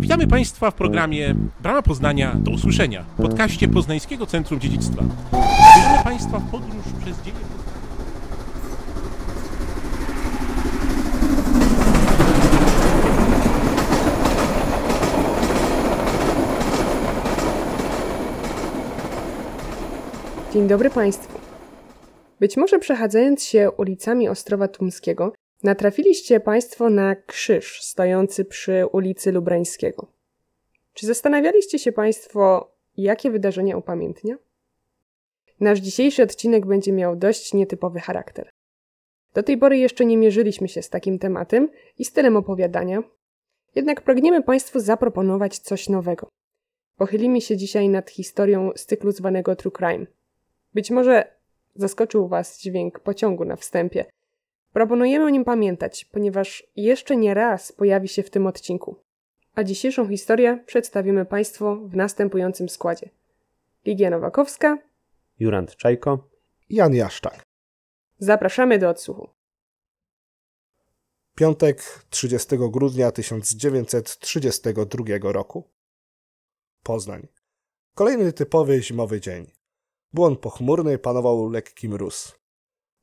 Witamy Państwa w programie Brama Poznania do usłyszenia, podcaście Poznańskiego Centrum Dziedzictwa. Zabierzemy Państwa w podróż przez dzieje Dzień dobry Państwu. Być może przechadzając się ulicami Ostrowa Tumskiego, natrafiliście Państwo na krzyż stojący przy ulicy Lubrańskiego. Czy zastanawialiście się Państwo, jakie wydarzenie upamiętnia? Nasz dzisiejszy odcinek będzie miał dość nietypowy charakter. Do tej pory jeszcze nie mierzyliśmy się z takim tematem i stylem opowiadania, jednak pragniemy Państwu zaproponować coś nowego. Pochylimy się dzisiaj nad historią z cyklu zwanego True Crime – być może zaskoczył Was dźwięk pociągu na wstępie. Proponujemy o nim pamiętać, ponieważ jeszcze nie raz pojawi się w tym odcinku. A dzisiejszą historię przedstawimy Państwu w następującym składzie. Ligia Nowakowska, Jurand Czajko, Jan Jaszczak. Zapraszamy do odsłuchu. Piątek 30 grudnia 1932 roku. Poznań. Kolejny typowy zimowy dzień. Był on pochmurny, panował lekki mróz.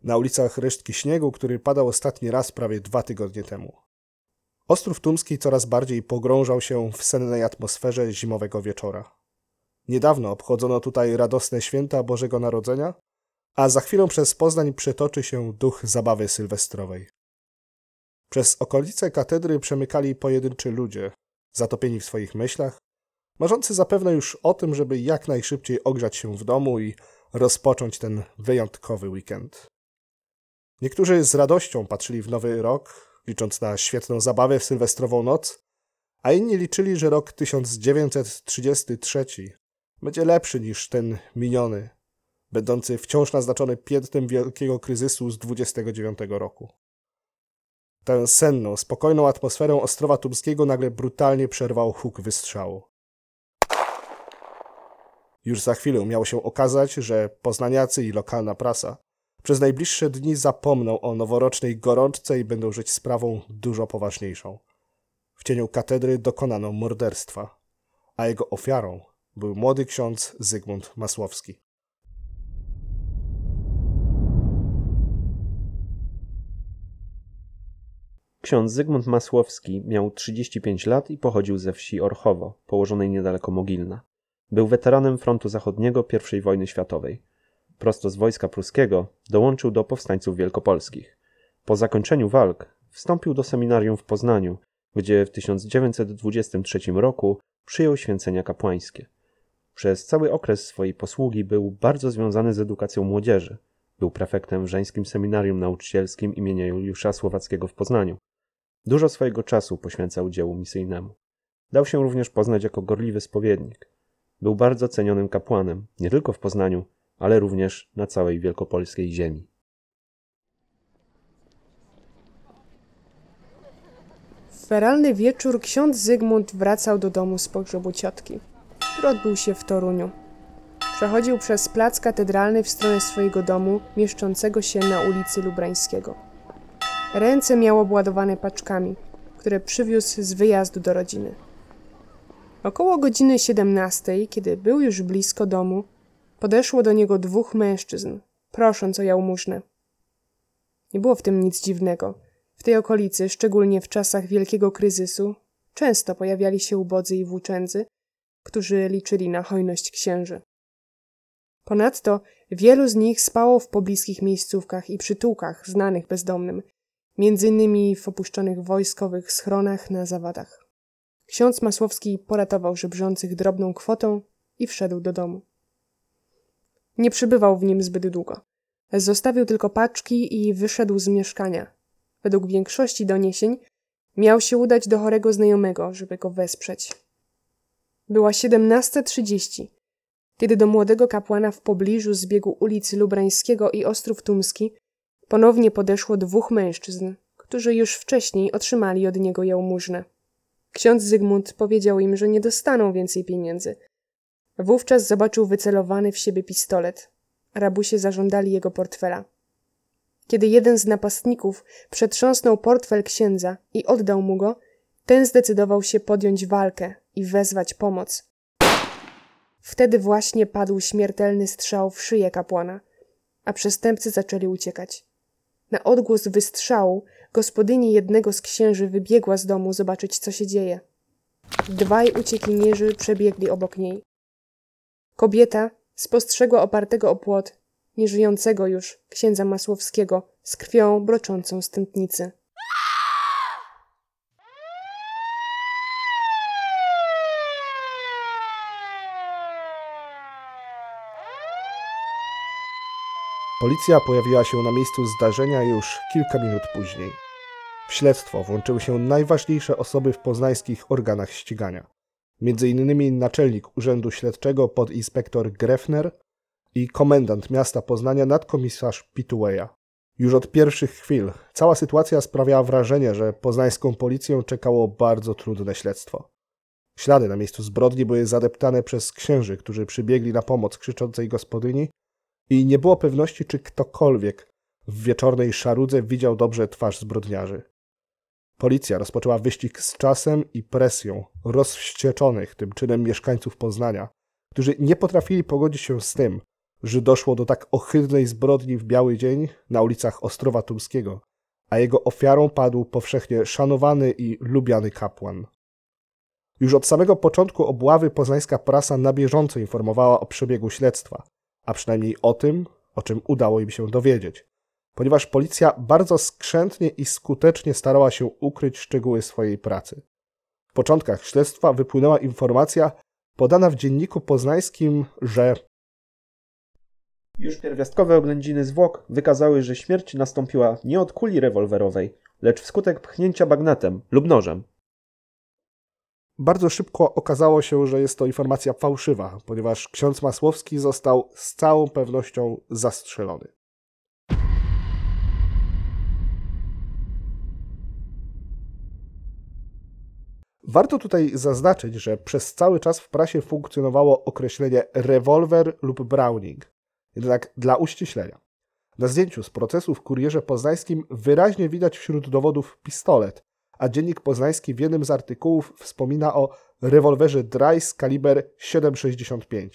Na ulicach resztki śniegu, który padał ostatni raz prawie dwa tygodnie temu. Ostrów Tumski coraz bardziej pogrążał się w sennej atmosferze zimowego wieczora. Niedawno obchodzono tutaj radosne święta Bożego Narodzenia, a za chwilę przez Poznań przetoczy się duch zabawy sylwestrowej. Przez okolice katedry przemykali pojedynczy ludzie, zatopieni w swoich myślach, marzący zapewne już o tym, żeby jak najszybciej ogrzać się w domu i rozpocząć ten wyjątkowy weekend. Niektórzy z radością patrzyli w nowy rok, licząc na świetną zabawę w sylwestrową noc, a inni liczyli, że rok 1933 będzie lepszy niż ten miniony, będący wciąż naznaczony piętnem wielkiego kryzysu z 29 roku. Tę senną, spokojną atmosferę Ostrowa Tumskiego nagle brutalnie przerwał huk wystrzału. Już za chwilę miało się okazać, że poznaniacy i lokalna prasa przez najbliższe dni zapomną o noworocznej gorączce i będą żyć sprawą dużo poważniejszą. W cieniu katedry dokonano morderstwa, a jego ofiarą był młody ksiądz Zygmunt Masłowski. Ksiądz Zygmunt Masłowski miał 35 lat i pochodził ze wsi Orchowo, położonej niedaleko Mogilna. Był weteranem frontu zachodniego I wojny światowej. Prosto z wojska pruskiego dołączył do powstańców wielkopolskich. Po zakończeniu walk wstąpił do seminarium w Poznaniu, gdzie w 1923 roku przyjął święcenia kapłańskie. Przez cały okres swojej posługi był bardzo związany z edukacją młodzieży. Był prefektem w żeńskim seminarium nauczycielskim imienia Juliusza Słowackiego w Poznaniu. Dużo swojego czasu poświęcał dziełu misyjnemu. Dał się również poznać jako gorliwy spowiednik. Był bardzo cenionym kapłanem, nie tylko w Poznaniu, ale również na całej wielkopolskiej ziemi. W feralny wieczór ksiądz Zygmunt wracał do domu z pogrzebu ciotki, który odbył się w Toruniu. Przechodził przez plac katedralny w stronę swojego domu, mieszczącego się na ulicy Lubrańskiego. Ręce miał obładowane paczkami, które przywiózł z wyjazdu do rodziny. Około godziny 17, kiedy był już blisko domu, podeszło do niego dwóch mężczyzn, prosząc o jałmużnę. Nie było w tym nic dziwnego. W tej okolicy, szczególnie w czasach wielkiego kryzysu, często pojawiali się ubodzy i włóczędzy, którzy liczyli na hojność księży. Ponadto wielu z nich spało w pobliskich miejscówkach i przytułkach znanych bezdomnym, między innymi w opuszczonych wojskowych schronach na zawadach. Ksiądz Masłowski poratował żebrzących drobną kwotą i wszedł do domu. Nie przybywał w nim zbyt długo. Zostawił tylko paczki i wyszedł z mieszkania. Według większości doniesień miał się udać do chorego znajomego, żeby go wesprzeć. Była 17.30, kiedy do młodego kapłana w pobliżu zbiegu ulicy Lubrańskiego i Ostrów Tumski ponownie podeszło dwóch mężczyzn, którzy już wcześniej otrzymali od niego jałmużnę. Ksiądz Zygmunt powiedział im, że nie dostaną więcej pieniędzy. Wówczas zobaczył wycelowany w siebie pistolet. Rabusie zażądali jego portfela. Kiedy jeden z napastników przetrząsnął portfel księdza i oddał mu go, Ten zdecydował się podjąć walkę i wezwać pomoc. Wtedy właśnie padł śmiertelny strzał w szyję kapłana, a przestępcy zaczęli uciekać. Na odgłos wystrzału gospodyni jednego z księży wybiegła z domu zobaczyć, co się dzieje. Dwaj uciekinierzy przebiegli obok niej. Kobieta spostrzegła opartego o płot, nieżyjącego już księdza Masłowskiego z krwią broczącą z tętnicy. Policja pojawiła się na miejscu zdarzenia już kilka minut później. W śledztwo włączyły się najważniejsze osoby w poznańskich organach ścigania. Między innymi naczelnik Urzędu Śledczego podinspektor Grefner i komendant miasta Poznania nadkomisarz Pitueja. Już od pierwszych chwil cała sytuacja sprawiała wrażenie, że poznańską policję czekało bardzo trudne śledztwo. Ślady na miejscu zbrodni były zadeptane przez księży, którzy przybiegli na pomoc krzyczącej gospodyni i nie było pewności, czy ktokolwiek w wieczornej szarudze widział dobrze twarz zbrodniarzy. Policja rozpoczęła wyścig z czasem i presją rozwścieczonych tym czynem mieszkańców Poznania, którzy nie potrafili pogodzić się z tym, że doszło do tak ohydnej zbrodni w biały dzień na ulicach Ostrowa Tumskiego, a jego ofiarą padł powszechnie szanowany i lubiany kapłan. Już od samego początku obławy poznańska prasa na bieżąco informowała o przebiegu śledztwa, a przynajmniej o tym, o czym udało im się dowiedzieć, ponieważ policja bardzo skrzętnie i skutecznie starała się ukryć szczegóły swojej pracy. W początkach śledztwa wypłynęła informacja podana w dzienniku poznańskim, że Już pierwiastkowe oględziny zwłok wykazały, że śmierć nastąpiła nie od kuli rewolwerowej, lecz wskutek pchnięcia bagnetem lub nożem. bardzo szybko okazało się, że jest to informacja fałszywa, ponieważ ksiądz Masłowski został z całą pewnością zastrzelony. Warto tutaj zaznaczyć, że przez cały czas w prasie funkcjonowało określenie rewolwer lub browning. Jednak dla uściślenia. Na zdjęciu z procesu w Kurierze Poznańskim wyraźnie widać wśród dowodów pistolet, a Dziennik Poznański w jednym z artykułów wspomina o rewolwerze Drais kaliber 7,65.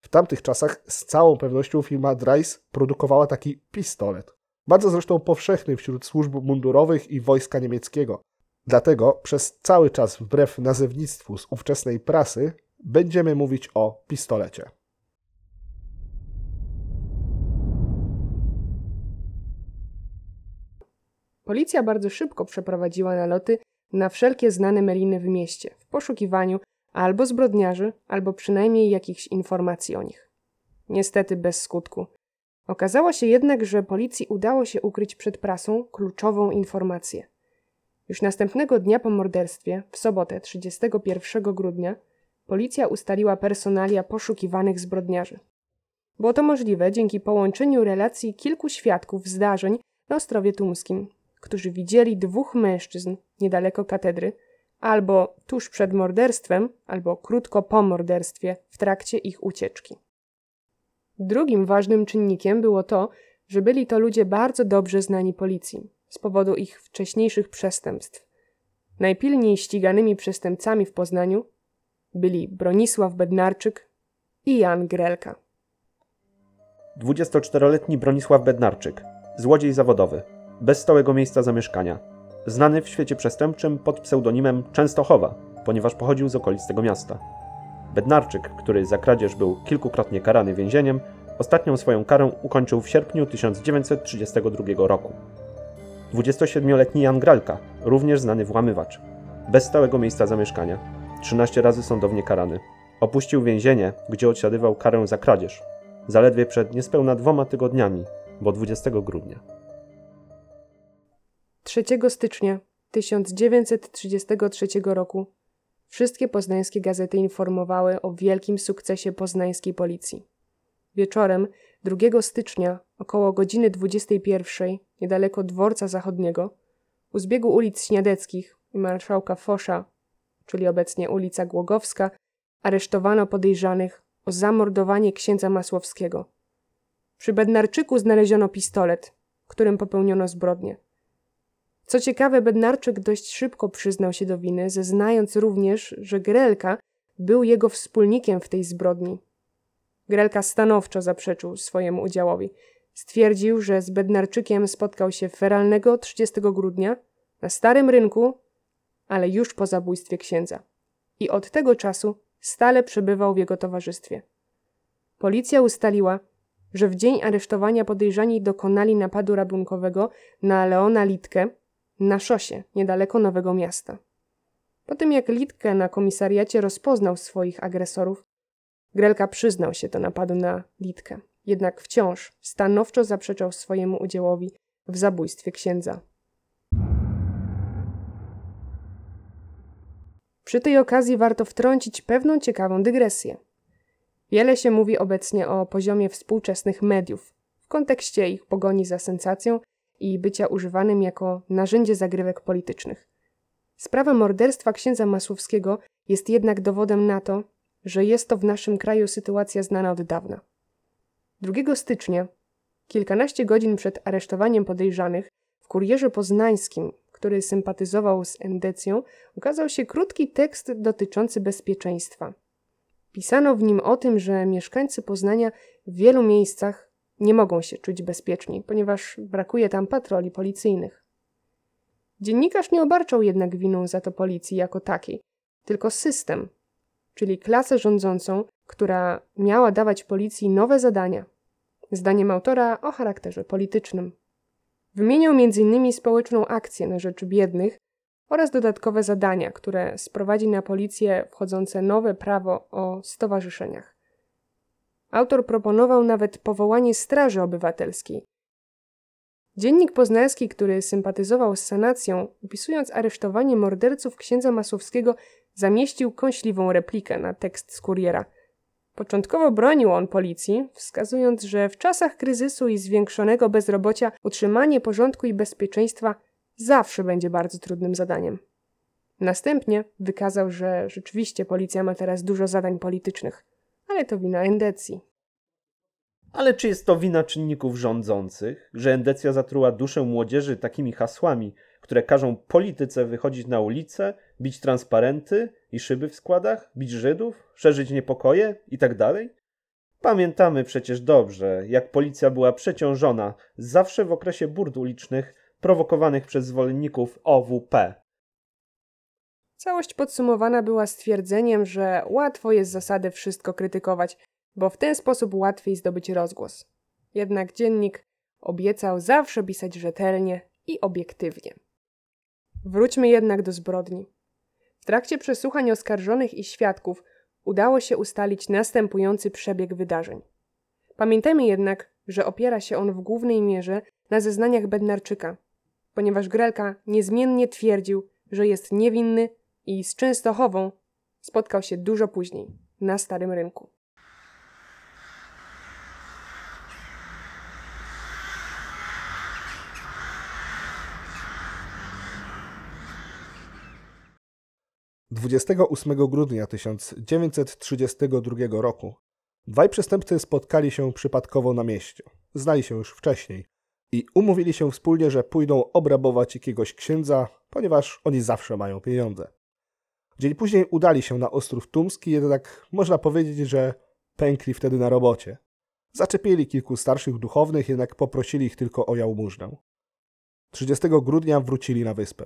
W tamtych czasach z całą pewnością firma Drais produkowała taki pistolet. Bardzo zresztą powszechny wśród służb mundurowych i wojska niemieckiego. Dlatego przez cały czas, wbrew nazewnictwu z ówczesnej prasy, będziemy mówić o pistolecie. Policja bardzo szybko przeprowadziła naloty na wszelkie znane meliny w mieście w poszukiwaniu albo zbrodniarzy, albo przynajmniej jakichś informacji o nich. Niestety bez skutku. Okazało się jednak, że policji udało się ukryć przed prasą kluczową informację. Już następnego dnia po morderstwie, w sobotę 31 grudnia, policja ustaliła personalia poszukiwanych zbrodniarzy. Było to możliwe dzięki połączeniu relacji kilku świadków zdarzeń na Ostrowie Tumskim, którzy widzieli dwóch mężczyzn niedaleko katedry, albo tuż przed morderstwem, albo krótko po morderstwie w trakcie ich ucieczki. Drugim ważnym czynnikiem było to, że byli to ludzie bardzo dobrze znani policji z powodu ich wcześniejszych przestępstw. Najpilniej ściganymi przestępcami w Poznaniu byli Bronisław Bednarczyk i Jan Grelka. 24-letni Bronisław Bednarczyk, złodziej zawodowy, bez stałego miejsca zamieszkania, znany w świecie przestępczym pod pseudonimem Częstochowa, ponieważ pochodził z okolic tego miasta. Bednarczyk, który za kradzież był kilkukrotnie karany więzieniem, ostatnią swoją karę ukończył w sierpniu 1932 roku. 27-letni Jan Gralka, również znany włamywacz, bez stałego miejsca zamieszkania, 13 razy sądownie karany. Opuścił więzienie, gdzie odsiadywał karę za kradzież, zaledwie przed niespełna dwoma tygodniami, bo 20 grudnia. 3 stycznia 1933 roku wszystkie poznańskie gazety informowały o wielkim sukcesie poznańskiej policji. Wieczorem 2 stycznia około godziny 21 niedaleko dworca zachodniego u zbiegu ulic Śniadeckich i marszałka Fosza, czyli obecnie ulica Głogowska, aresztowano podejrzanych o zamordowanie księdza Masłowskiego. Przy Bednarczyku znaleziono pistolet, którym popełniono zbrodnię. Co ciekawe, Bednarczyk dość szybko przyznał się do winy, zeznając również, że Grelka był jego wspólnikiem w tej zbrodni. Grelka stanowczo zaprzeczył swojemu udziałowi. Stwierdził, że z Bednarczykiem spotkał się feralnego 30 grudnia na Starym Rynku, ale już po zabójstwie księdza. I od tego czasu stale przebywał w jego towarzystwie. Policja ustaliła, że w dzień aresztowania podejrzani dokonali napadu rabunkowego na Leona Litkę na szosie niedaleko Nowego Miasta. Po tym jak Litkę na komisariacie rozpoznał swoich agresorów, Grelka przyznał się do napadu na Litkę, jednak wciąż stanowczo zaprzeczał swojemu udziałowi w zabójstwie księdza. Przy tej okazji warto wtrącić pewną ciekawą dygresję. Wiele się mówi obecnie o poziomie współczesnych mediów w kontekście ich pogoni za sensacją i bycia używanym jako narzędzie zagrywek politycznych. Sprawa morderstwa księdza Masłowskiego jest jednak dowodem na to, że jest to w naszym kraju sytuacja znana od dawna. 2 stycznia, kilkanaście godzin przed aresztowaniem podejrzanych, w kurierze poznańskim, który sympatyzował z endecją, ukazał się krótki tekst dotyczący bezpieczeństwa. Pisano w nim o tym, że mieszkańcy Poznania w wielu miejscach nie mogą się czuć bezpieczni, ponieważ brakuje tam patroli policyjnych. Dziennikarz nie obarczał jednak winą za to policji jako takiej, tylko system, czyli klasę rządzącą, która miała dawać policji nowe zadania. Zdaniem autora o charakterze politycznym. Wymieniał m.in. społeczną akcję na rzecz biednych oraz dodatkowe zadania, które sprowadzi na policję wchodzące nowe prawo o stowarzyszeniach. Autor proponował nawet powołanie Straży Obywatelskiej. Dziennik poznański, który sympatyzował z sanacją, opisując aresztowanie morderców księdza Masłowskiego, zamieścił kąśliwą replikę na tekst z kuriera. Początkowo bronił on policji, wskazując, że w czasach kryzysu i zwiększonego bezrobocia utrzymanie porządku i bezpieczeństwa zawsze będzie bardzo trudnym zadaniem. Następnie wykazał, że rzeczywiście policja ma teraz dużo zadań politycznych, ale to wina endecji. Ale czy jest to wina czynników rządzących, że endecja zatruła duszę młodzieży takimi hasłami, które każą polityce wychodzić na ulicę, bić transparenty i szyby w składach, bić Żydów, szerzyć niepokoje itd.? Pamiętamy przecież dobrze, jak policja była przeciążona zawsze w okresie burd ulicznych prowokowanych przez zwolenników OWP. Całość podsumowana była stwierdzeniem, że łatwo jest zasady wszystko krytykować, bo w ten sposób łatwiej zdobyć rozgłos. Jednak dziennik obiecał zawsze pisać rzetelnie i obiektywnie. Wróćmy jednak do zbrodni. Trakcie przesłuchań oskarżonych i świadków udało się ustalić następujący przebieg wydarzeń. Pamiętajmy jednak, że opiera się on w głównej mierze na zeznaniach Bednarczyka, ponieważ Grelka niezmiennie twierdził, że jest niewinny i z Częstochową spotkał się dużo później, na Starym Rynku. 28 grudnia 1932 roku dwaj przestępcy spotkali się przypadkowo na mieście. Znali się już wcześniej i umówili się wspólnie, że pójdą obrabować jakiegoś księdza, ponieważ oni zawsze mają pieniądze. Dzień później udali się na Ostrów Tumski, jednak można powiedzieć, że pękli wtedy na robocie. Zaczepili kilku starszych duchownych, jednak poprosili ich tylko o jałmużnę. 30 grudnia wrócili na wyspę.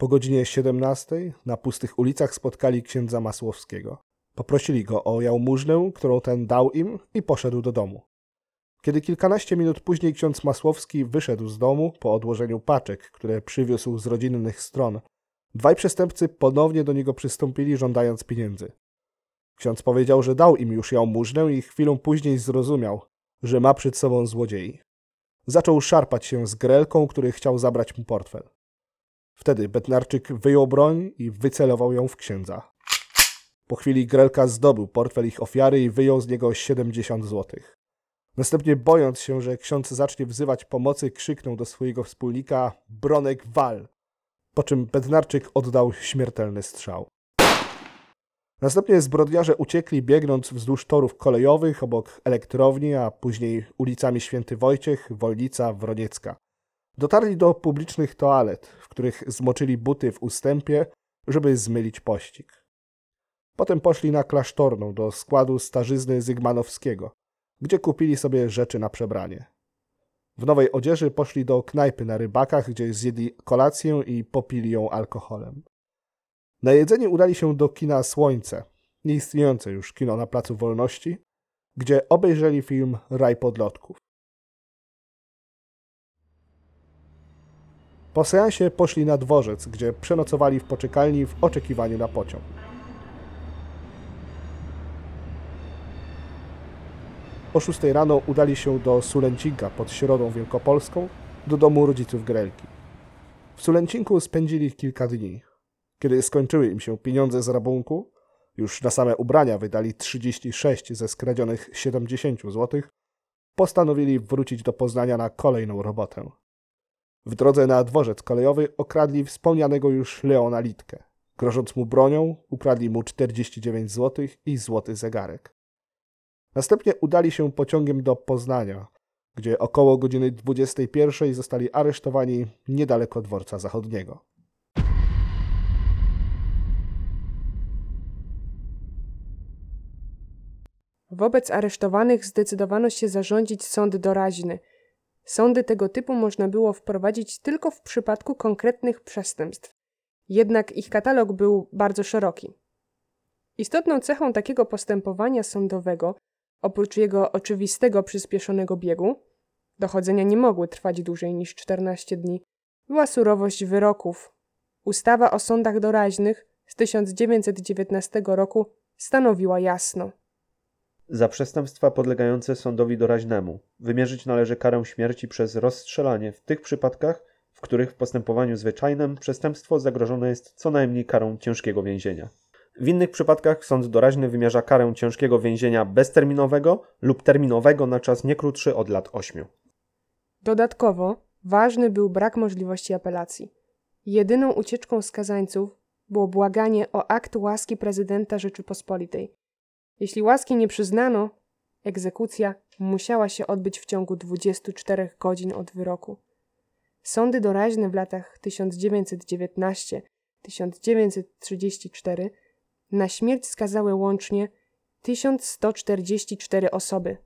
Po godzinie 17 na pustych ulicach spotkali księdza Masłowskiego. Poprosili go o jałmużnę, którą ten dał im i poszedł do domu. Kiedy kilkanaście minut później ksiądz Masłowski wyszedł z domu po odłożeniu paczek, które przywiózł z rodzinnych stron, dwaj przestępcy ponownie do niego przystąpili, żądając pieniędzy. Ksiądz powiedział, że dał im już jałmużnę i chwilą później zrozumiał, że ma przed sobą złodziei. Zaczął szarpać się z grelką, który chciał zabrać mu portfel. Wtedy Bednarczyk wyjął broń i wycelował ją w księdza. Po chwili Grelka zdobył portfel ich ofiary i wyjął z niego 70 złotych. Następnie, bojąc się, że ksiądz zacznie wzywać pomocy, krzyknął do swojego wspólnika Bronek wal, po czym Bednarczyk oddał śmiertelny strzał. Następnie zbrodniarze uciekli biegnąc wzdłuż torów kolejowych obok elektrowni, a później ulicami Święty Wojciech, Wolnica, Wroniecka. Dotarli do publicznych toalet, w których zmoczyli buty w ustępie, żeby zmylić pościg. Potem poszli na klasztorną do składu starzyzny Zygmanowskiego, gdzie kupili sobie rzeczy na przebranie. W nowej odzieży poszli do knajpy na rybakach, gdzie zjedli kolację i popili ją alkoholem. Na jedzenie udali się do kina Słońce, nieistniejące już kino na Placu Wolności, gdzie obejrzeli film Raj Podlotków. Po seansie poszli na dworzec, gdzie przenocowali w poczekalni w oczekiwaniu na pociąg. O 6 rano udali się do Sulęcinka pod Środą Wielkopolską, do domu rodziców Grelki. W Sulęcinku spędzili kilka dni. Kiedy skończyły im się pieniądze z rabunku, już na same ubrania wydali 36 ze skradzionych 70 zł, postanowili wrócić do Poznania na kolejną robotę. W drodze na dworzec kolejowy okradli wspomnianego już Leona Litkę. Grożąc mu bronią, ukradli mu 49 zł i złoty zegarek. Następnie udali się pociągiem do Poznania, gdzie około godziny 21 zostali aresztowani niedaleko dworca zachodniego. Wobec aresztowanych zdecydowano się zarządzić sąd doraźny. Sądy tego typu można było wprowadzić tylko w przypadku konkretnych przestępstw. Jednak ich katalog był bardzo szeroki. Istotną cechą takiego postępowania sądowego, oprócz jego oczywistego przyspieszonego biegu, dochodzenia nie mogły trwać dłużej niż 14 dni, była surowość wyroków. Ustawa o sądach doraźnych z 1919 roku stanowiła jasno. Za przestępstwa podlegające sądowi doraźnemu wymierzyć należy karę śmierci przez rozstrzelanie w tych przypadkach, w których w postępowaniu zwyczajnym przestępstwo zagrożone jest co najmniej karą ciężkiego więzienia. W innych przypadkach sąd doraźny wymierza karę ciężkiego więzienia bezterminowego lub terminowego na czas nie krótszy od lat 8. Dodatkowo ważny był brak możliwości apelacji. Jedyną ucieczką skazańców było błaganie o akt łaski prezydenta Rzeczypospolitej. Jeśli łaski nie przyznano, egzekucja musiała się odbyć w ciągu 24 godzin od wyroku. Sądy doraźne w latach 1919-1934 na śmierć skazały łącznie 1144 osoby,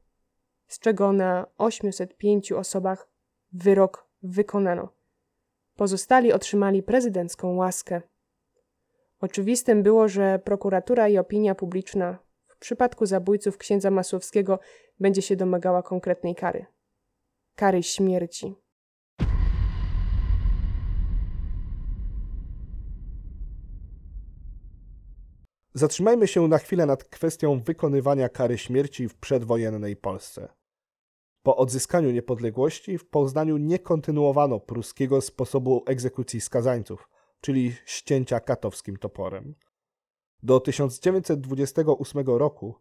z czego na 805 osobach wyrok wykonano. Pozostali otrzymali prezydencką łaskę. Oczywistym było, że prokuratura i opinia publiczna przypadku zabójców księdza Masłowskiego będzie się domagała konkretnej kary kary śmierci. Zatrzymajmy się na chwilę nad kwestią wykonywania kary śmierci w przedwojennej Polsce. Po odzyskaniu niepodległości w Poznaniu nie kontynuowano pruskiego sposobu egzekucji skazańców, czyli ścięcia katowskim toporem. Do 1928 roku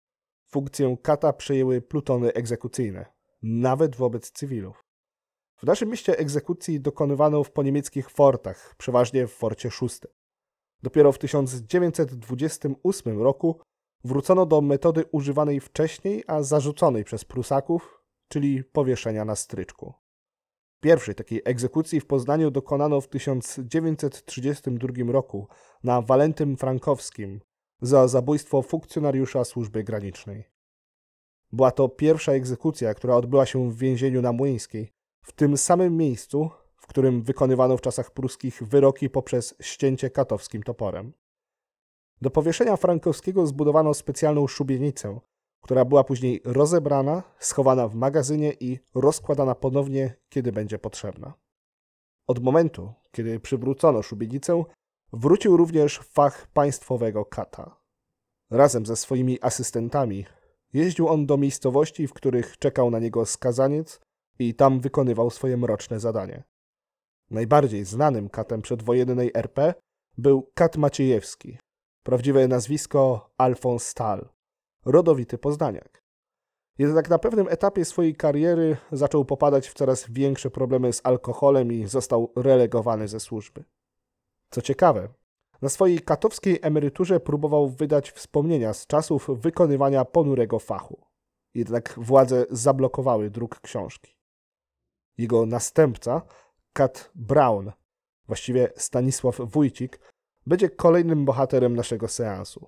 funkcję kata przejęły plutony egzekucyjne, nawet wobec cywilów. W naszym mieście egzekucji dokonywano w poniemieckich fortach, przeważnie w forcie szóstym. Dopiero w 1928 roku wrócono do metody używanej wcześniej, a zarzuconej przez Prusaków, czyli powieszenia na stryczku. Pierwszej takiej egzekucji w Poznaniu dokonano w 1932 roku na Walentym Frankowskim za zabójstwo funkcjonariusza służby granicznej. Była to pierwsza egzekucja, która odbyła się w więzieniu na Młyńskiej, w tym samym miejscu, w którym wykonywano w czasach pruskich wyroki poprzez ścięcie katowskim toporem. Do powieszenia Frankowskiego zbudowano specjalną szubienicę, która była później rozebrana, schowana w magazynie i rozkładana ponownie, kiedy będzie potrzebna. Od momentu, kiedy przywrócono szubienicę, wrócił również fach państwowego kata. Razem ze swoimi asystentami jeździł on do miejscowości, w których czekał na niego skazaniec i tam wykonywał swoje mroczne zadanie. Najbardziej znanym katem przedwojennej RP był kat Maciejewski, prawdziwe nazwisko Alfons Stal, rodowity poznaniak. Jednak na pewnym etapie swojej kariery zaczął popadać w coraz większe problemy z alkoholem i został relegowany ze służby. Co ciekawe, na swojej katowskiej emeryturze próbował wydać wspomnienia z czasów wykonywania ponurego fachu. Jednak władze zablokowały druk książki. Jego następca, Kat Brown, właściwie Stanisław Wójcik, będzie kolejnym bohaterem naszego seansu.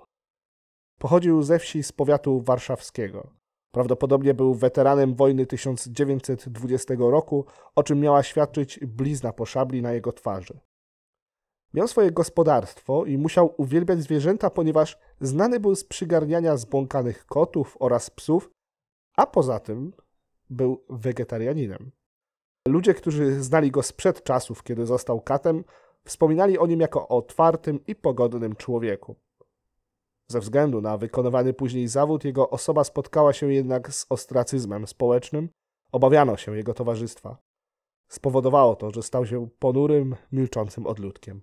Pochodził ze wsi z powiatu warszawskiego. Prawdopodobnie był weteranem wojny 1920 roku, o czym miała świadczyć blizna po szabli na jego twarzy. Miał swoje gospodarstwo i musiał uwielbiać zwierzęta, ponieważ znany był z przygarniania zbłąkanych kotów oraz psów, a poza tym był wegetarianinem. Ludzie, którzy znali go sprzed czasów, kiedy został katem, wspominali o nim jako o otwartym i pogodnym człowieku. Ze względu na wykonywany później zawód, jego osoba spotkała się jednak z ostracyzmem społecznym, obawiano się jego towarzystwa. Spowodowało to, że stał się ponurym, milczącym odludkiem.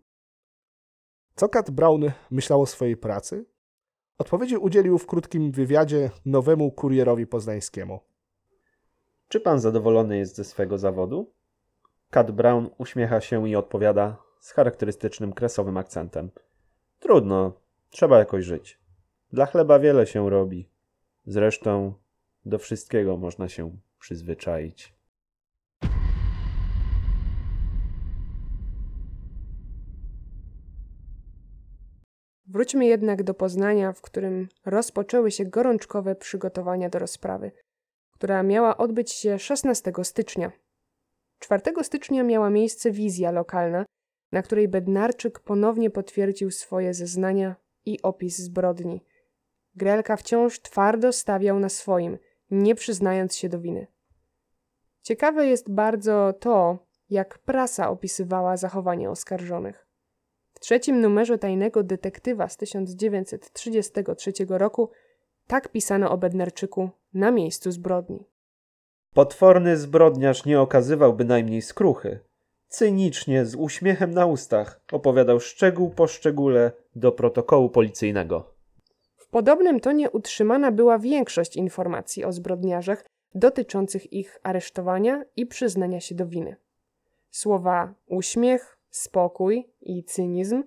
Co Kat Brown myślał o swojej pracy? Odpowiedzi udzielił w krótkim wywiadzie nowemu kurierowi poznańskiemu. Czy pan zadowolony jest ze swego zawodu? Kat Brown uśmiecha się i odpowiada z charakterystycznym kresowym akcentem. Trudno, trzeba jakoś żyć. Dla chleba wiele się robi. Zresztą do wszystkiego można się przyzwyczaić. Wróćmy jednak do Poznania, w którym rozpoczęły się gorączkowe przygotowania do rozprawy, która miała odbyć się 16 stycznia. 4 stycznia miała miejsce wizja lokalna, na której Bednarczyk ponownie potwierdził swoje zeznania i opis zbrodni. Grelka wciąż twardo stawiał na swoim, nie przyznając się do winy. Ciekawe jest bardzo to, jak prasa opisywała zachowanie oskarżonych. W trzecim numerze Tajnego Detektywa z 1933 roku tak pisano o Bednarczyku na miejscu zbrodni. Potworny zbrodniarz nie okazywał bynajmniej skruchy. Cynicznie, z uśmiechem na ustach, opowiadał szczegół po szczególe do protokołu policyjnego. W podobnym tonie utrzymana była większość informacji o zbrodniarzach dotyczących ich aresztowania i przyznania się do winy. Słowa uśmiech, spokój i cynizm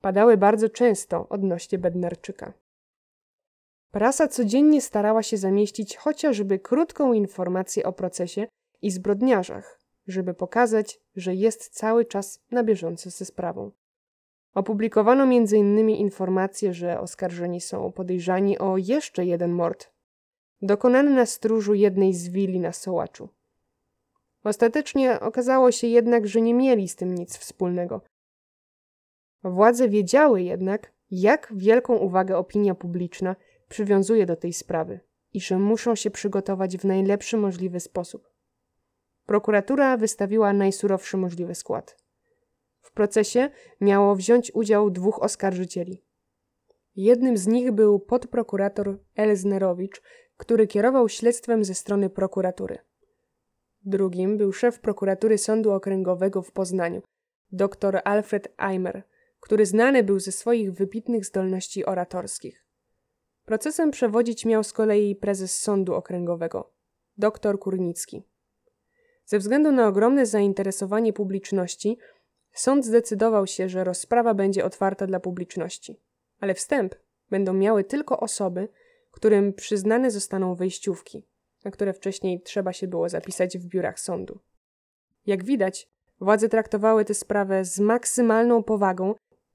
padały bardzo często odnośnie Bednarczyka. Prasa codziennie starała się zamieścić chociażby krótką informację o procesie i zbrodniarzach, żeby pokazać, że jest cały czas na bieżąco ze sprawą. Opublikowano m.in. informację, że oskarżeni są podejrzani o jeszcze jeden mord, dokonany na stróżu jednej z willi na Sołaczu. Ostatecznie okazało się jednak, że nie mieli z tym nic wspólnego. Władze wiedziały jednak, jak wielką uwagę opinia publiczna przywiązuje do tej sprawy i że muszą się przygotować w najlepszy możliwy sposób. Prokuratura wystawiła najsurowszy możliwy skład. W procesie miało wziąć udział dwóch oskarżycieli. Jednym z nich był podprokurator Elznerowicz, który kierował śledztwem ze strony prokuratury. Drugim był szef prokuratury Sądu Okręgowego w Poznaniu, dr Alfred Eimer, który znany był ze swoich wybitnych zdolności oratorskich. Procesem przewodzić miał z kolei prezes Sądu Okręgowego, dr Kurnicki. Ze względu na ogromne zainteresowanie publiczności, sąd zdecydował się, że rozprawa będzie otwarta dla publiczności, ale wstęp będą miały tylko osoby, którym przyznane zostaną wejściówki, na które wcześniej trzeba się było zapisać w biurach sądu. Jak widać, władze traktowały tę sprawę z maksymalną powagą,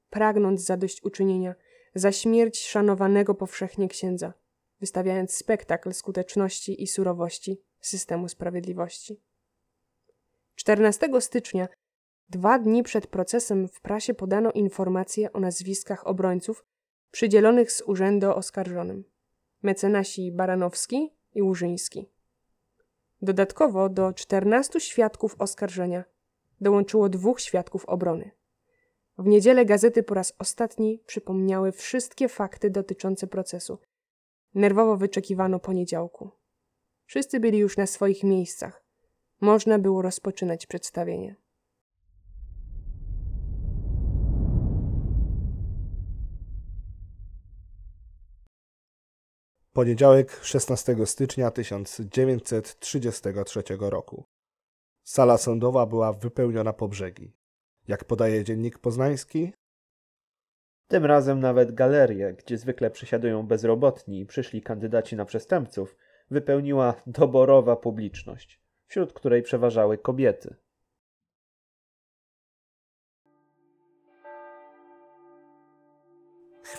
pragnąc zadośćuczynienia za śmierć szanowanego powszechnie księdza, wystawiając spektakl skuteczności i surowości systemu sprawiedliwości. 14 stycznia, dwa dni przed procesem, w prasie podano informacje o nazwiskach obrońców przydzielonych z urzędu oskarżonym mecenasi Baranowski i Łużyński. Dodatkowo do 14 świadków oskarżenia dołączyło dwóch świadków obrony. W niedzielę gazety po raz ostatni przypomniały wszystkie fakty dotyczące procesu. Nerwowo wyczekiwano poniedziałku. Wszyscy byli już na swoich miejscach. Można było rozpoczynać przedstawienie. Poniedziałek 16 stycznia 1933 roku. Sala sądowa była wypełniona po brzegi. Jak podaje dziennik poznański, Tym razem nawet galerię, gdzie zwykle przesiadują bezrobotni i przyszli kandydaci na przestępców, wypełniła doborowa publiczność, wśród której przeważały kobiety.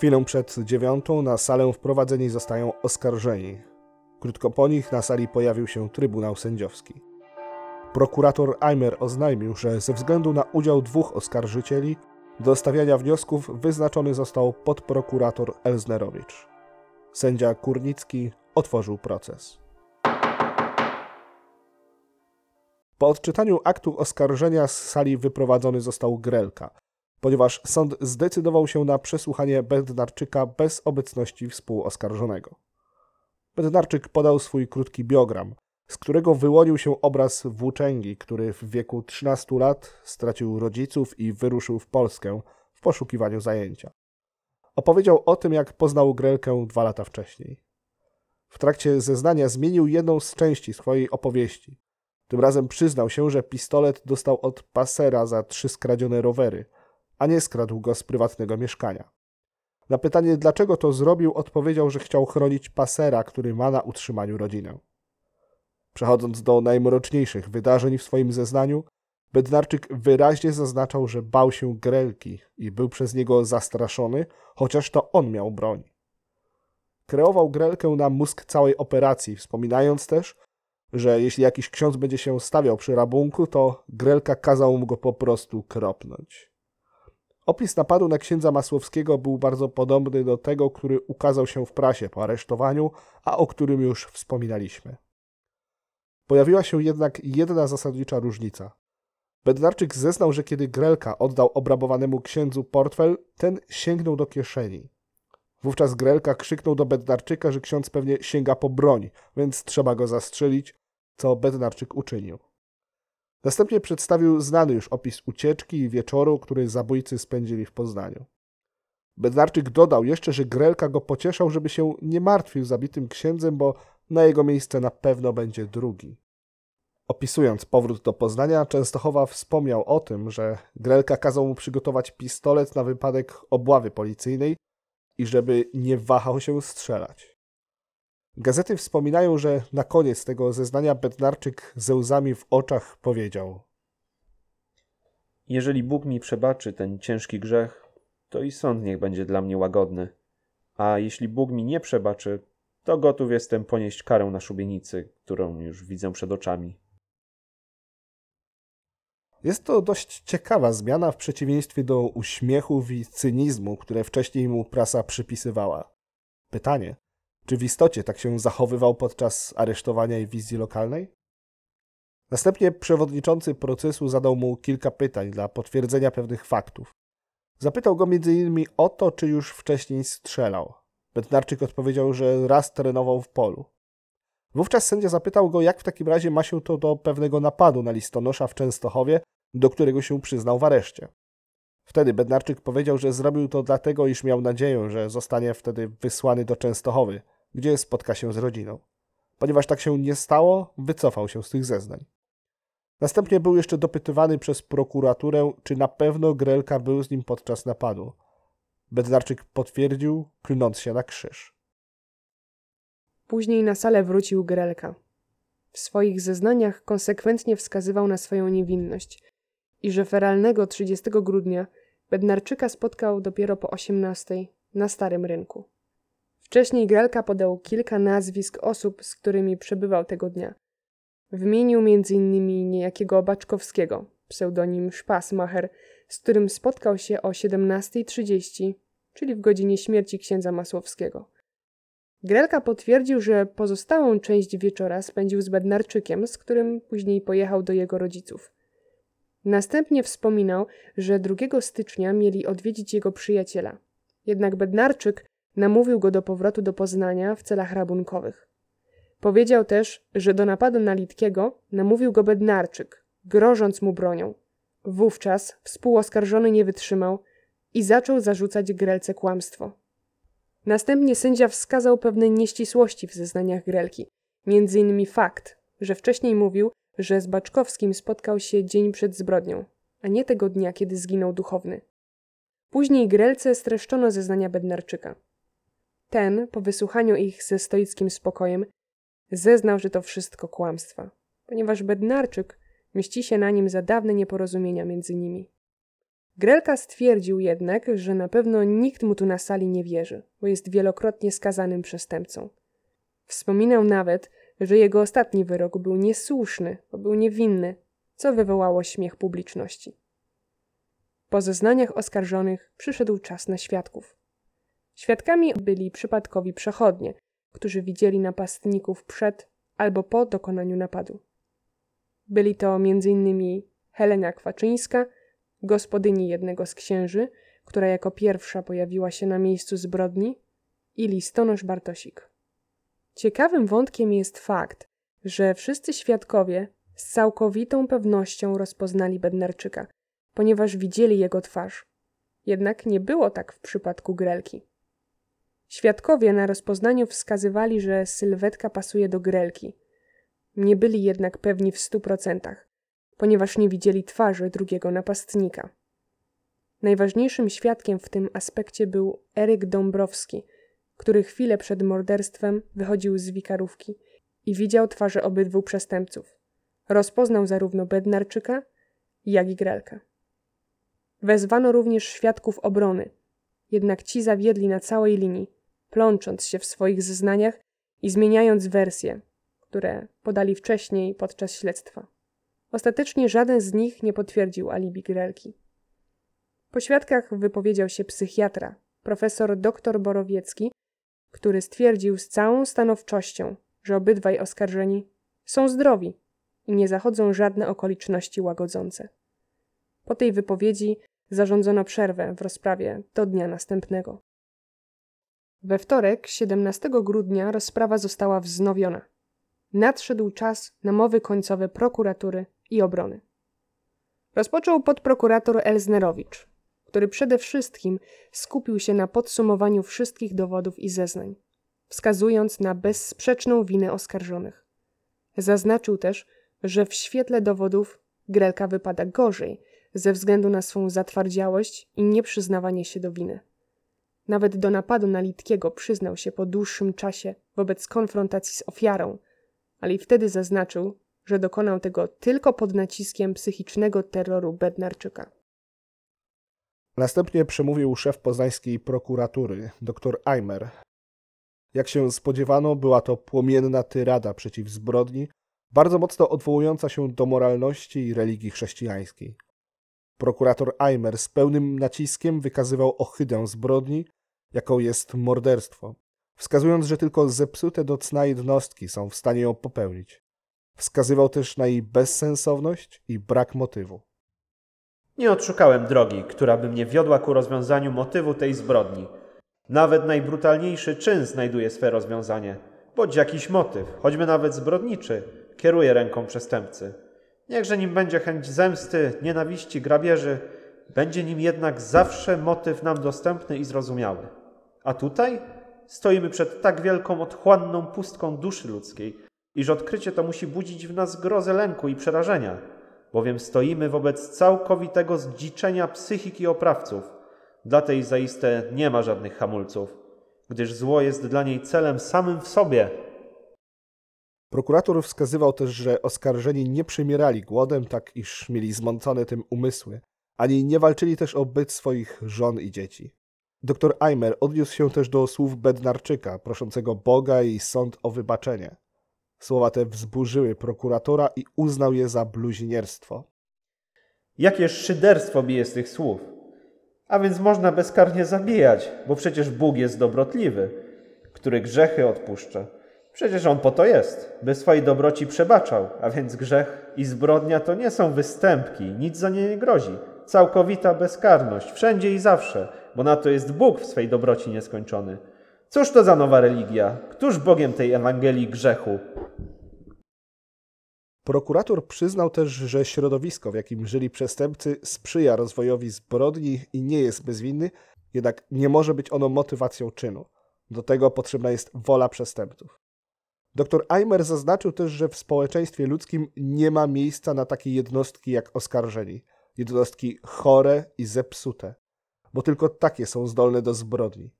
Chwilę przed dziewiątą na salę wprowadzeni zostają oskarżeni. Krótko po nich na sali pojawił się Trybunał Sędziowski. Prokurator Eimer oznajmił, że ze względu na udział dwóch oskarżycieli do stawiania wniosków wyznaczony został podprokurator Elznerowicz. Sędzia Kurnicki otworzył proces. Po odczytaniu aktu oskarżenia z sali wyprowadzony został Grelka, ponieważ sąd zdecydował się na przesłuchanie Bednarczyka bez obecności współoskarżonego. Bednarczyk podał swój krótki biogram, z którego wyłonił się obraz włóczęgi, który w wieku 13 lat stracił rodziców i wyruszył w Polskę w poszukiwaniu zajęcia. Opowiedział o tym, jak poznał Grelkę dwa lata wcześniej. W trakcie zeznania zmienił jedną z części swojej opowieści. Tym razem przyznał się, że pistolet dostał od pasera za trzy skradzione rowery, a nie skradł go z prywatnego mieszkania. Na pytanie, dlaczego to zrobił, odpowiedział, że chciał chronić pasera, który ma na utrzymaniu rodzinę. Przechodząc do najmroczniejszych wydarzeń w swoim zeznaniu, Bednarczyk wyraźnie zaznaczał, że bał się Grelki i był przez niego zastraszony, chociaż to on miał broń. Kreował Grelkę na mózg całej operacji, wspominając też, że jeśli jakiś ksiądz będzie się stawiał przy rabunku, to Grelka kazał mu go po prostu kropnąć. Opis napadu na księdza Masłowskiego był bardzo podobny do tego, który ukazał się w prasie po aresztowaniu, a o którym już wspominaliśmy. Pojawiła się jednak jedna zasadnicza różnica. Bednarczyk zeznał, że kiedy Grelka oddał obrabowanemu księdzu portfel, ten sięgnął do kieszeni. Wówczas Grelka krzyknął do Bednarczyka, że ksiądz pewnie sięga po broń, więc trzeba go zastrzelić, co Bednarczyk uczynił. Następnie przedstawił znany już opis ucieczki i wieczoru, który zabójcy spędzili w Poznaniu. Bednarczyk dodał jeszcze, że Grelka go pocieszał, żeby się nie martwił zabitym księdzem, bo na jego miejsce na pewno będzie drugi. Opisując powrót do Poznania, Częstochowa wspomniał o tym, że Grelka kazał mu przygotować pistolet na wypadek obławy policyjnej i żeby nie wahał się strzelać. Gazety wspominają, że na koniec tego zeznania Bednarczyk ze łzami w oczach powiedział: Jeżeli Bóg mi przebaczy ten ciężki grzech, to i sąd niech będzie dla mnie łagodny. A jeśli Bóg mi nie przebaczy, to gotów jestem ponieść karę na szubienicy, którą już widzę przed oczami. Jest to dość ciekawa zmiana w przeciwieństwie do uśmiechów i cynizmu, które wcześniej mu prasa przypisywała. Pytanie, czy w istocie tak się zachowywał podczas aresztowania i wizji lokalnej? Następnie przewodniczący procesu zadał mu kilka pytań dla potwierdzenia pewnych faktów. Zapytał go m.in. o to, czy już wcześniej strzelał. Bednarczyk odpowiedział, że raz trenował w polu. Wówczas sędzia zapytał go, jak w takim razie ma się to do pewnego napadu na listonosza w Częstochowie, do którego się przyznał w areszcie. Wtedy Bednarczyk powiedział, że zrobił to dlatego, iż miał nadzieję, że zostanie wtedy wysłany do Częstochowy, gdzie spotka się z rodziną. Ponieważ tak się nie stało, wycofał się z tych zeznań. Następnie był jeszcze dopytywany przez prokuraturę, czy na pewno Grelka był z nim podczas napadu. Bednarczyk potwierdził, klnąc się na krzyż. Później na salę wrócił Grelka. W swoich zeznaniach konsekwentnie wskazywał na swoją niewinność i że feralnego 30 grudnia Bednarczyka spotkał dopiero po 18 na Starym Rynku. Wcześniej Grelka podał kilka nazwisk osób, z którymi przebywał tego dnia. Wymienił m.in. niejakiego Baczkowskiego, pseudonim Szpasmacher, z którym spotkał się o 17.30, czyli w godzinie śmierci księdza Masłowskiego. Grelka potwierdził, że pozostałą część wieczora spędził z Bednarczykiem, z którym później pojechał do jego rodziców. Następnie wspominał, że 2 stycznia mieli odwiedzić jego przyjaciela. Jednak Bednarczyk namówił go do powrotu do Poznania w celach rabunkowych. Powiedział też, że do napadu na Litkiego namówił go Bednarczyk, grożąc mu bronią. Wówczas współoskarżony nie wytrzymał i zaczął zarzucać Grelce kłamstwo. Następnie sędzia wskazał pewne nieścisłości w zeznaniach Grelki, między innymi fakt, że wcześniej mówił, że z Baczkowskim spotkał się dzień przed zbrodnią, a nie tego dnia, kiedy zginął duchowny. Później Grelce streszczono zeznania Bednarczyka. Ten, po wysłuchaniu ich ze stoickim spokojem, zeznał, że to wszystko kłamstwa, ponieważ Bednarczyk mści się na nim za dawne nieporozumienia między nimi. Grelka stwierdził jednak, że na pewno nikt mu tu na sali nie wierzy, bo jest wielokrotnie skazanym przestępcą. Wspominał nawet, że jego ostatni wyrok był niesłuszny, bo był niewinny, co wywołało śmiech publiczności. Po zeznaniach oskarżonych przyszedł czas na świadków. Świadkami byli przypadkowi przechodnie, którzy widzieli napastników przed albo po dokonaniu napadu. Byli to m.in. Helena Kwaczyńska, gospodyni jednego z księży, która jako pierwsza pojawiła się na miejscu zbrodni, i listonosz Bartosik. Ciekawym wątkiem jest fakt, że wszyscy świadkowie z całkowitą pewnością rozpoznali Bednarczyka, ponieważ widzieli jego twarz. Jednak nie było tak w przypadku Grelki. Świadkowie na rozpoznaniu wskazywali, że sylwetka pasuje do Grelki. Nie byli jednak pewni w stu procentach, ponieważ nie widzieli twarzy drugiego napastnika. Najważniejszym świadkiem w tym aspekcie był Eryk Dąbrowski, który chwilę przed morderstwem wychodził z wikarówki i widział twarze obydwu przestępców. Rozpoznał zarówno Bednarczyka, jak i Grelkę. Wezwano również świadków obrony, jednak ci zawiedli na całej linii, plącząc się w swoich zeznaniach i zmieniając wersje, które podali wcześniej podczas śledztwa. Ostatecznie żaden z nich nie potwierdził alibi Grelki. Po świadkach wypowiedział się psychiatra, profesor dr Borowiecki, który stwierdził z całą stanowczością, że obydwaj oskarżeni są zdrowi i nie zachodzą żadne okoliczności łagodzące. Po tej wypowiedzi zarządzono przerwę w rozprawie do dnia następnego. We wtorek, 17 grudnia, rozprawa została wznowiona. Nadszedł czas na mowy końcowe prokuratury i obrony. Rozpoczął podprokurator Elznerowicz, który przede wszystkim skupił się na podsumowaniu wszystkich dowodów i zeznań, wskazując na bezsprzeczną winę oskarżonych. Zaznaczył też, że w świetle dowodów Grelka wypada gorzej ze względu na swą zatwardziałość i nieprzyznawanie się do winy. Nawet do napadu na Litkiego przyznał się po dłuższym czasie wobec konfrontacji z ofiarą, ale i wtedy zaznaczył, że dokonał tego tylko pod naciskiem psychicznego terroru Bednarczyka. Następnie przemówił szef poznańskiej prokuratury, dr Eimer. Jak się spodziewano, była to płomienna tyrada przeciw zbrodni, bardzo mocno odwołująca się do moralności i religii chrześcijańskiej. Prokurator Eimer z pełnym naciskiem wykazywał ohydę zbrodni, jaką jest morderstwo, wskazując, że tylko zepsute do cna jednostki są w stanie ją popełnić. Wskazywał też na jej bezsensowność i brak motywu. Nie odszukałem drogi, która by mnie wiodła ku rozwiązaniu motywu tej zbrodni. Nawet najbrutalniejszy czyn znajduje swe rozwiązanie, bądź jakiś motyw, choćby nawet zbrodniczy, kieruje ręką przestępcy. Niechże nim będzie chęć zemsty, nienawiści, grabieży, będzie nim jednak zawsze motyw nam dostępny i zrozumiały. A tutaj stoimy przed tak wielką, otchłanną pustką duszy ludzkiej, iż odkrycie to musi budzić w nas grozę lęku i przerażenia, bowiem stoimy wobec całkowitego zdziczenia psychiki oprawców. Dla tej zaiste nie ma żadnych hamulców, gdyż zło jest dla niej celem samym w sobie. Prokurator wskazywał też, że oskarżeni nie przymierali głodem, tak iż mieli zmącone tym umysły, ani nie walczyli też o byt swoich żon i dzieci. Dr Eimer odniósł się też do słów Bednarczyka, proszącego Boga i sąd o wybaczenie. Słowa te wzburzyły prokuratora i uznał je za bluźnierstwo. Jakie szyderstwo bije z tych słów. A więc można bezkarnie zabijać, bo przecież Bóg jest dobrotliwy, który grzechy odpuszcza. Przecież On po to jest, by swojej dobroci przebaczał, a więc grzech i zbrodnia to nie są występki, nic za nie nie grozi. Całkowita bezkarność, wszędzie i zawsze, bo na to jest Bóg w swej dobroci nieskończony. Cóż to za nowa religia? Któż Bogiem tej Ewangelii grzechu? Prokurator przyznał też, że środowisko, w jakim żyli przestępcy, sprzyja rozwojowi zbrodni i nie jest bezwinny, jednak nie może być ono motywacją czynu. Do tego potrzebna jest wola przestępców. Dr Eimer zaznaczył też, że w społeczeństwie ludzkim nie ma miejsca na takie jednostki jak oskarżeni. Jednostki chore i zepsute, bo tylko takie są zdolne do zbrodni.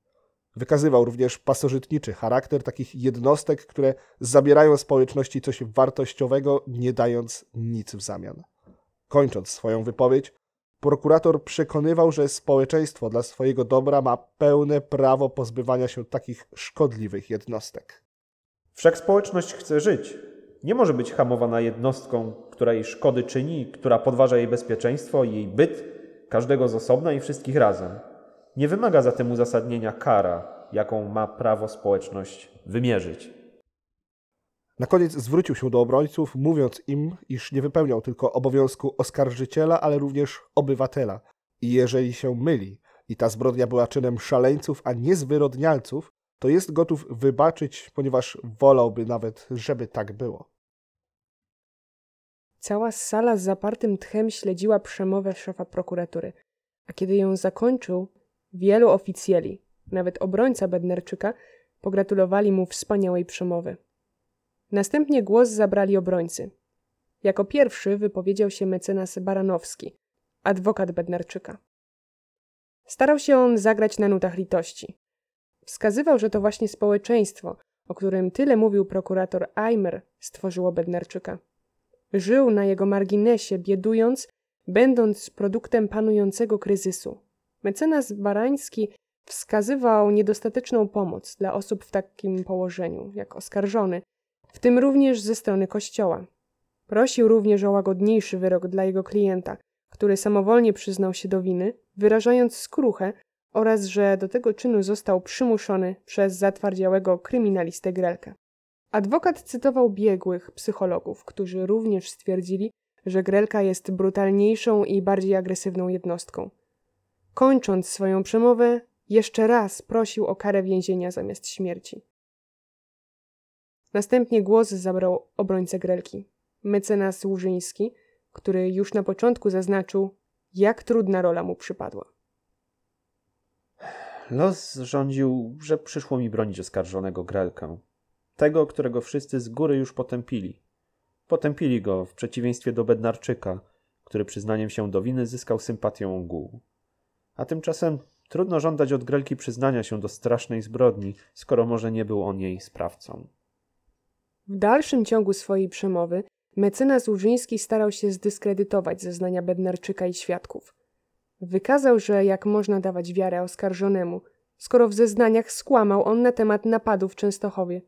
Wykazywał również pasożytniczy charakter takich jednostek, które zabierają społeczności coś wartościowego, nie dając nic w zamian. Kończąc swoją wypowiedź, Prokurator przekonywał, że społeczeństwo dla swojego dobra ma pełne prawo pozbywania się takich szkodliwych jednostek. Wszak społeczność chce żyć. Nie może być hamowana jednostką, która jej szkody czyni, która podważa jej bezpieczeństwo i jej byt, każdego z osobna i wszystkich razem. Nie wymaga zatem uzasadnienia kara, jaką ma prawo społeczność wymierzyć. Na koniec zwrócił się do obrońców, mówiąc im, iż nie wypełniał tylko obowiązku oskarżyciela, ale również obywatela. I jeżeli się myli i ta zbrodnia była czynem szaleńców, a nie zwyrodnialców, to jest gotów wybaczyć, ponieważ wolałby nawet, żeby tak było. Cała sala z zapartym tchem śledziła przemowę szefa prokuratury, a kiedy ją zakończył, wielu oficjeli, nawet obrońca Bednarczyka, pogratulowali mu wspaniałej przemowy. Następnie głos zabrali obrońcy. Jako pierwszy wypowiedział się mecenas Baranowski, adwokat Bednarczyka. Starał się on zagrać na nutach litości. Wskazywał, że to właśnie społeczeństwo, o którym tyle mówił prokurator Eimer, stworzyło Bednarczyka. Żył na jego marginesie, biedując, będąc produktem panującego kryzysu. Mecenas Barański wskazywał niedostateczną pomoc dla osób w takim położeniu, jak oskarżony, w tym również ze strony Kościoła. Prosił również o łagodniejszy wyrok dla jego klienta, który samowolnie przyznał się do winy, wyrażając skruchę oraz że do tego czynu został przymuszony przez zatwardziałego kryminalistę Grelkę. Adwokat cytował biegłych psychologów, którzy również stwierdzili, że Grelka jest brutalniejszą i bardziej agresywną jednostką. Kończąc swoją przemowę, jeszcze raz prosił o karę więzienia zamiast śmierci. Następnie głos zabrał obrońca Grelki, mecenas Łużyński, który już na początku zaznaczył, jak trudna rola mu przypadła. Los rządził, że przyszło mi bronić oskarżonego Grelkę. Tego, którego wszyscy z góry już potępili. Potępili go w przeciwieństwie do Bednarczyka, który przyznaniem się do winy zyskał sympatię ogółu. A tymczasem trudno żądać od Grelki przyznania się do strasznej zbrodni, skoro może nie był on jej sprawcą. W dalszym ciągu swojej przemowy mecenas Łużyński starał się zdyskredytować zeznania Bednarczyka i świadków. Wykazał, że jak można dawać wiarę oskarżonemu, skoro w zeznaniach skłamał on na temat napadów w Częstochowie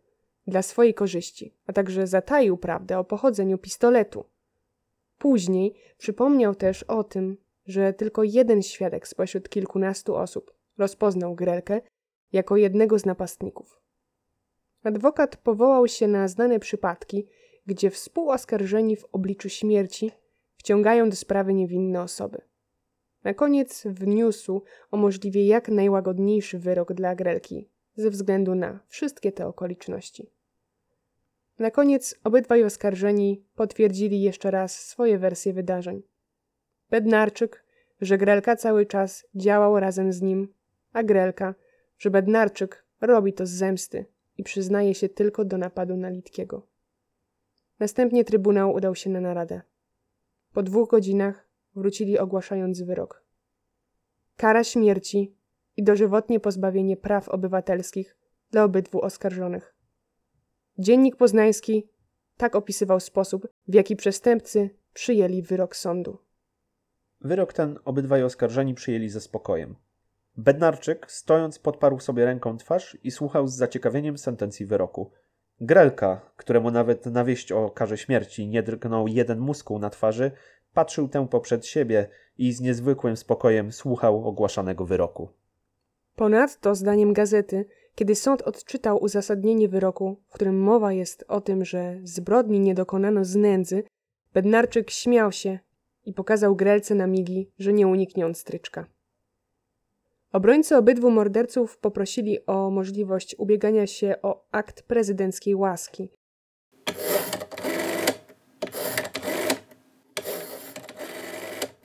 dla swojej korzyści, a także zataił prawdę o pochodzeniu pistoletu. Później przypomniał też o tym, że tylko jeden świadek spośród kilkunastu osób rozpoznał Grelkę jako jednego z napastników. Adwokat powołał się na znane przypadki, gdzie współoskarżeni w obliczu śmierci wciągają do sprawy niewinne osoby. Na koniec wniósł o możliwie jak najłagodniejszy wyrok dla Grelki ze względu na wszystkie te okoliczności. Na koniec obydwaj oskarżeni potwierdzili jeszcze raz swoje wersje wydarzeń. Bednarczyk, że Grelka cały czas działał razem z nim, a Grelka, że Bednarczyk robi to z zemsty i przyznaje się tylko do napadu na Litkiego. Następnie trybunał udał się na naradę. Po dwóch godzinach wrócili ogłaszając wyrok. Kara śmierci i dożywotnie pozbawienie praw obywatelskich dla obydwu oskarżonych. Dziennik Poznański tak opisywał sposób, w jaki przestępcy przyjęli wyrok sądu. Wyrok ten obydwaj oskarżeni przyjęli ze spokojem. Bednarczyk, stojąc, podparł sobie ręką twarz i słuchał z zaciekawieniem sentencji wyroku. Grelka, któremu nawet na wieść o karze śmierci nie drgnął jeden muskuł na twarzy, patrzył tę poprzed siebie i z niezwykłym spokojem słuchał ogłaszanego wyroku. Ponadto, zdaniem gazety, kiedy sąd odczytał uzasadnienie wyroku, w którym mowa jest o tym, że zbrodni nie dokonano z nędzy, Bednarczyk śmiał się i pokazał Grelce na migi, że nie uniknie on stryczka. Obrońcy obydwu morderców poprosili o możliwość ubiegania się o akt prezydenckiej łaski.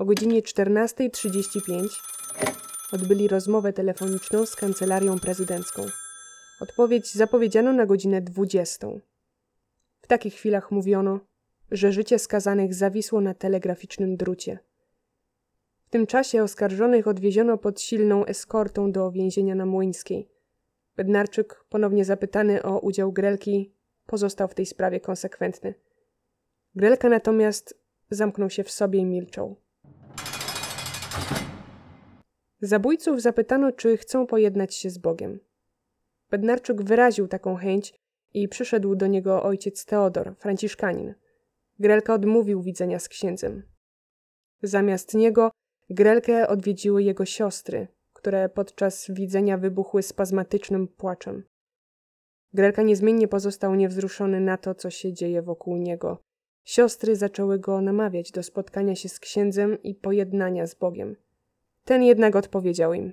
O godzinie 14.35 odbyli rozmowę telefoniczną z kancelarią prezydencką. Odpowiedź zapowiedziano na godzinę 20. W takich chwilach mówiono, że życie skazanych zawisło na telegraficznym drucie. W tym czasie oskarżonych odwieziono pod silną eskortą do więzienia na Młyńskiej. Bednarczyk, ponownie zapytany o udział Grelki, pozostał w tej sprawie konsekwentny. Grelka natomiast zamknął się w sobie i milczał. Zabójców zapytano, czy chcą pojednać się z Bogiem. Bednarczuk wyraził taką chęć i przyszedł do niego ojciec Teodor, franciszkanin. Grelka odmówił widzenia z księdzem. Zamiast niego Grelkę odwiedziły jego siostry, które podczas widzenia wybuchły spazmatycznym płaczem. Grelka niezmiennie pozostał niewzruszony na to, co się dzieje wokół niego. Siostry zaczęły go namawiać do spotkania się z księdzem i pojednania z Bogiem. Ten jednak odpowiedział im: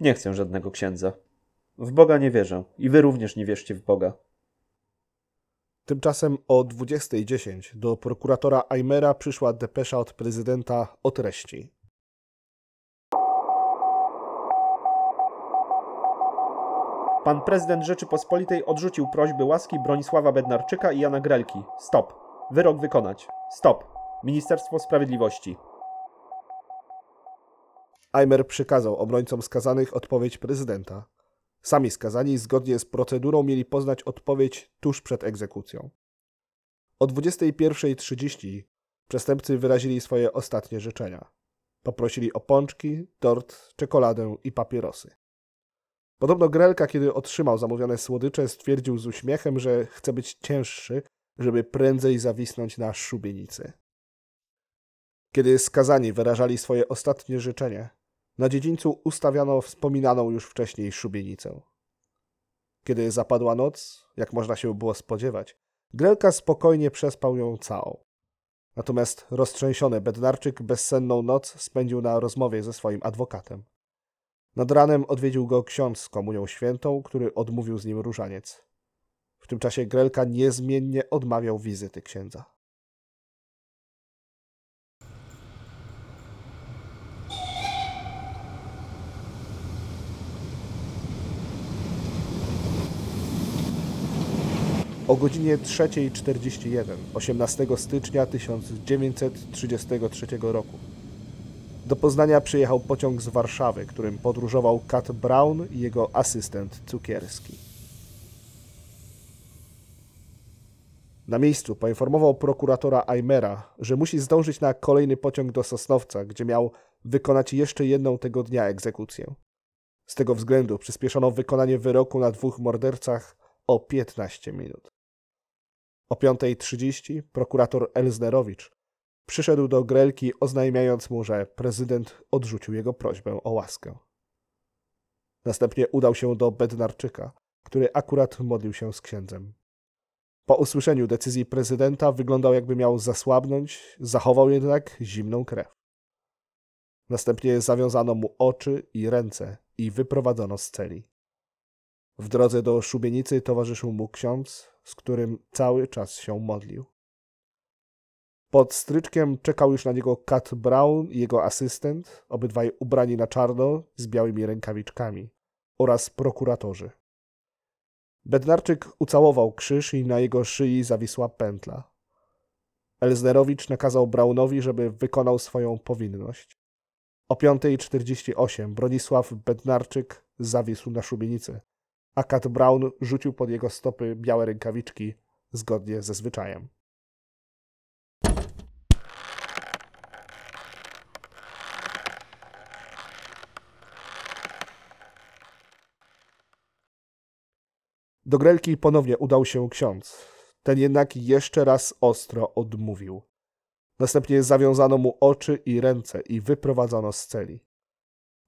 Nie chcę żadnego księdza. W Boga nie wierzę i wy również nie wierzcie w Boga. Tymczasem o 20.10 do prokuratora Aimera przyszła depesza od prezydenta o treści. Pan prezydent Rzeczypospolitej odrzucił prośby łaski Bronisława Bednarczyka i Jana Grelki. Stop. Wyrok wykonać. Stop. Ministerstwo Sprawiedliwości. Aimer przykazał obrońcom skazanych odpowiedź prezydenta. Sami skazani zgodnie z procedurą mieli poznać odpowiedź tuż przed egzekucją. O 21.30 przestępcy wyrazili swoje ostatnie życzenia. Poprosili o pączki, tort, czekoladę i papierosy. Podobno Grelka, kiedy otrzymał zamówione słodycze, stwierdził z uśmiechem, że chce być cięższy, żeby prędzej zawisnąć na szubienicy. Kiedy skazani wyrażali swoje ostatnie życzenie, na dziedzińcu ustawiano wspominaną już wcześniej szubienicę. Kiedy zapadła noc, jak można się było spodziewać, Grelka spokojnie przespał ją całą. Natomiast roztrzęsiony Bednarczyk bezsenną noc spędził na rozmowie ze swoim adwokatem. Nad ranem odwiedził go ksiądz z komunią świętą, który odmówił z nim różaniec. W tym czasie Grelka niezmiennie odmawiał wizyty księdza. O godzinie 3.41 18 stycznia 1933 roku do Poznania przyjechał pociąg z Warszawy, którym podróżował Kat Brown i jego asystent cukierski. Na miejscu poinformował prokuratora Aimera, że musi zdążyć na kolejny pociąg do Sosnowca, gdzie miał wykonać jeszcze jedną tego dnia egzekucję. Z tego względu przyspieszono wykonanie wyroku na dwóch mordercach o 15 minut. O 5.30 prokurator Elznerowicz przyszedł do Grelki, oznajmiając mu, że prezydent odrzucił jego prośbę o łaskę. Następnie udał się do Bednarczyka, który akurat modlił się z księdzem. Po usłyszeniu decyzji prezydenta wyglądał jakby miał zasłabnąć, zachował jednak zimną krew. Następnie zawiązano mu oczy i ręce i wyprowadzono z celi. W drodze do szubienicy towarzyszył mu ksiądz, z którym cały czas się modlił. Pod stryczkiem czekał już na niego Kat Brown i jego asystent, obydwaj ubrani na czarno z białymi rękawiczkami, oraz prokuratorzy. Bednarczyk ucałował krzyż i na jego szyi zawisła pętla. Elznerowicz nakazał Brownowi, żeby wykonał swoją powinność. O 5.48 Bronisław Bednarczyk zawisł na szubienicy, a Kat Brown rzucił pod jego stopy białe rękawiczki zgodnie ze zwyczajem. Do Grelki ponownie udał się ksiądz. Ten jednak jeszcze raz ostro odmówił. Następnie zawiązano mu oczy i ręce i wyprowadzono z celi.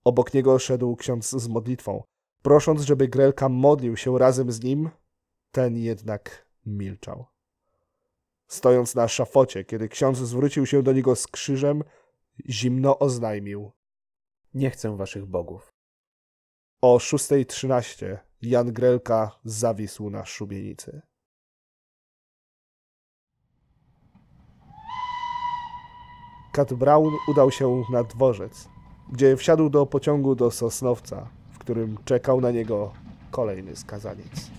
Obok niego szedł ksiądz z modlitwą, prosząc, żeby Grelka modlił się razem z nim. Ten jednak milczał. Stojąc na szafocie, kiedy ksiądz zwrócił się do niego z krzyżem, zimno oznajmił. Nie chcę waszych bogów. O 6.13 Jan Grelka zawisł na szubienicy. Kat Brown udał się na dworzec, gdzie wsiadł do pociągu do Sosnowca, którym czekał na niego kolejny skazaniec.